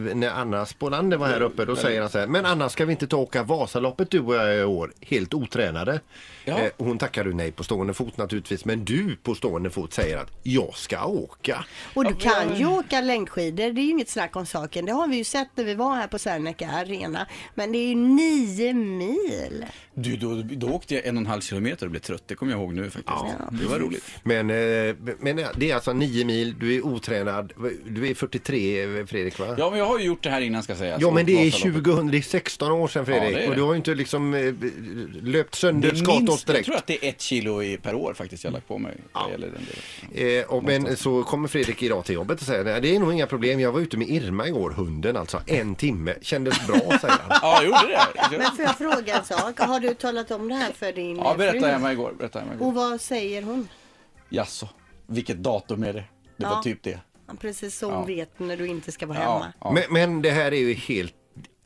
när Anna Spolander var här uppe, då säger han så här, men Anna ska vi inte ta och åka Vasaloppet du och jag i år, helt otränade? Ja. Eh, hon tackar du nej på stående fot naturligtvis, men du på stående fot säger att jag ska åka. Och du kan ju åka längdskidor, det är ju inget snack om saken. Det har vi ju sett när vi var här på Serneke Arena. Men det är ju nio mil. Du, då, då åkte jag en och en halv kilometer och blev trött. Det kommer jag ihåg nu faktiskt. det var roligt. Men, eh, men det är alltså nio mil, du är otränad, du är 43 Fredrik va? Ja, men jag har ju gjort det här innan ska sägas. Ja men det är Vasaloppet. 2000, det är 16 år sedan Fredrik Ja, det är och det. du har ju inte liksom eh, löpt sönder Det skatos minst, jag direkt. tror att det är ett kilo i, per år faktiskt jag har lagt på mig. vad gäller den delen. Eh, och, men så kommer Fredrik idag till jobbet och säger "Nej, det är nog inga problem, jag var ute med Irma igår, hunden alltså, en timme, kändes bra säger han. Ja, jag gjorde det. Men får jag fråga en sak? Har du talat om det här för din Ja, eh, berättade mig igår. Berättade mig igår. Och vad säger hon? Jaså, vilket datum är det? Det var Ja. typ det. Precis så Ja. vet när du inte ska vara Ja, hemma. ja. Men, men det här är ju helt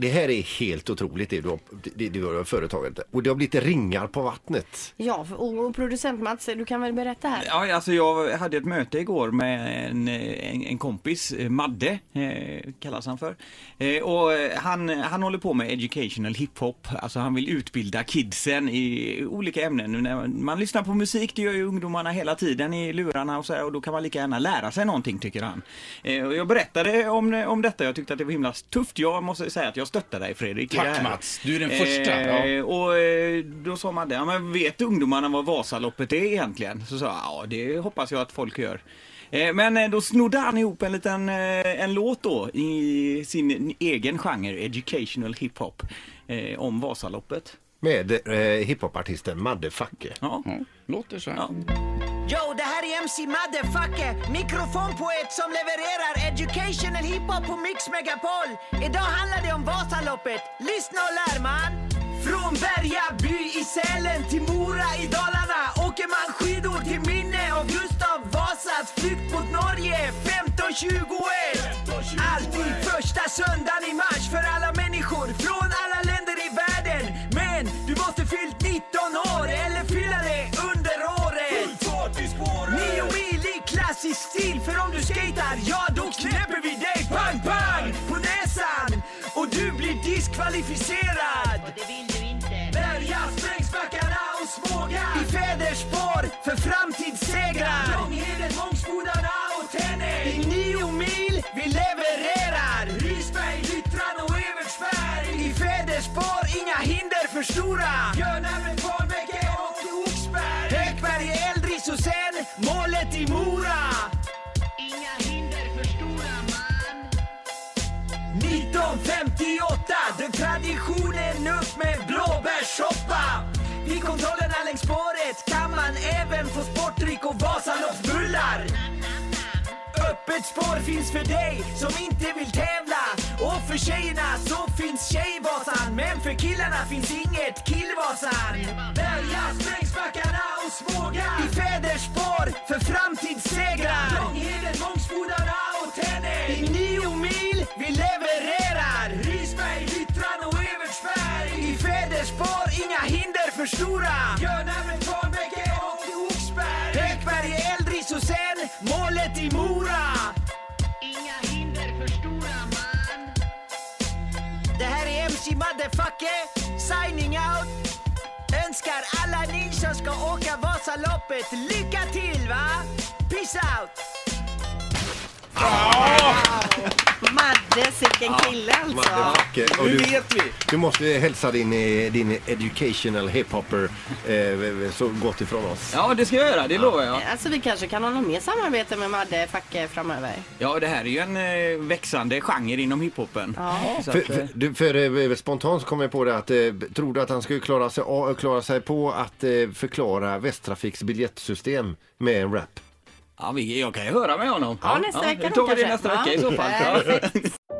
det här är helt otroligt det du har, det, det du har företaget. Och det har blivit ringar på vattnet. Ja, och, och producent Mats, du kan väl berätta här? Ja, alltså jag hade ett möte igår med en, en, en kompis, Madde eh, kallas han för. Eh, och han, han håller på med educational hiphop, alltså han vill utbilda kidsen i olika ämnen. När man lyssnar på musik, det gör ju ungdomarna hela tiden i lurarna och så här, och då kan man lika gärna lära sig någonting tycker han. Eh, och jag berättade om, om detta, jag tyckte att det var himla tufft. Jag måste säga att jag stöttar dig Fredrik. Tack. Mats. Du är den första. Eh, Ja. och eh, då sa man det, ja men vet ungdomarna vad Vasaloppet är egentligen? Så sa jag, ja det hoppas jag att folk gör. Eh, Men då snodde han ihop en liten en låt då i sin egen genre, educational hiphop, om Vasaloppet. Med eh, hiphopartisten Madde Facke. Ja. Ja, låter så här. Ja. Yo, det här är MC Motherfucker, mikrofonpoet som levererar educational hiphop på Mix Megapol. Idag handlar det om Vasaloppet. Lyssna och lär man! Från Berga by i Sälen till Mora i Dalarna åker man skidor till minne av Gustav Vasas flykt mot Norge 1521. Alltid första söndag. I klassisk stil för om du skater, ja då knäpper vi dig pang pang på näsan och du blir diskvalificerad. Berga, Sprängsbackarna och Småga i fäders spår för framtidssegrar. Långheden, Mångsbodarna och Tännäs i nio mil vi levererar. Risberg, Lyttran och Evertsberg i fäders spår, inga hinder för stora. Björnarmen, Kvarnbäcke och Oxberg. Högberg, Eldris och sen målet i Mora. 58 dök traditionen upp med blåbärssoppa. Vid kontrollerna längs spåret kan man även få sportdryck och Vasaloppsbullar. Öppet spår finns för dig som inte vill tävla. Och för tjejerna så finns Tjejvasan Men för killarna finns inget Killvasan. Berga, Sprängsbackarna och Småga I fäders spår för framtidssegrar. Långheden, Mångsbodarna och Tännäs. För stora. Björnarmen, Kvarnbäcke och Oxberg. Högberg, Eldris och sen målet i Mora. Inga hinder för stora man. Det här är MC Motherfucker, signing out. Önskar alla ni som ska åka Vasaloppet lycka till va! Peace sicken kille alltså. Madde Facke. Och Nu du, vet vi. du måste hälsa din, eh, din educational hiphopper eh, så gott ifrån oss. ja, det ska jag göra, det lovar jag. Alltså vi kanske kan ha något mer samarbete med Madde Facke framöver. Ja, det här är ju en eh, växande genre inom hiphopen. Så För, att, eh, för, du, för eh, spontant så kom jag på det att eh, tror du att han skulle klara sig, a- klara sig på att eh, förklara Västtrafiks biljettsystem med en rap? ja, vi, jag kan ju höra med honom. Ja, nästa vecka Då tar då vi det kanske. nästa vecka i så fall. Ja.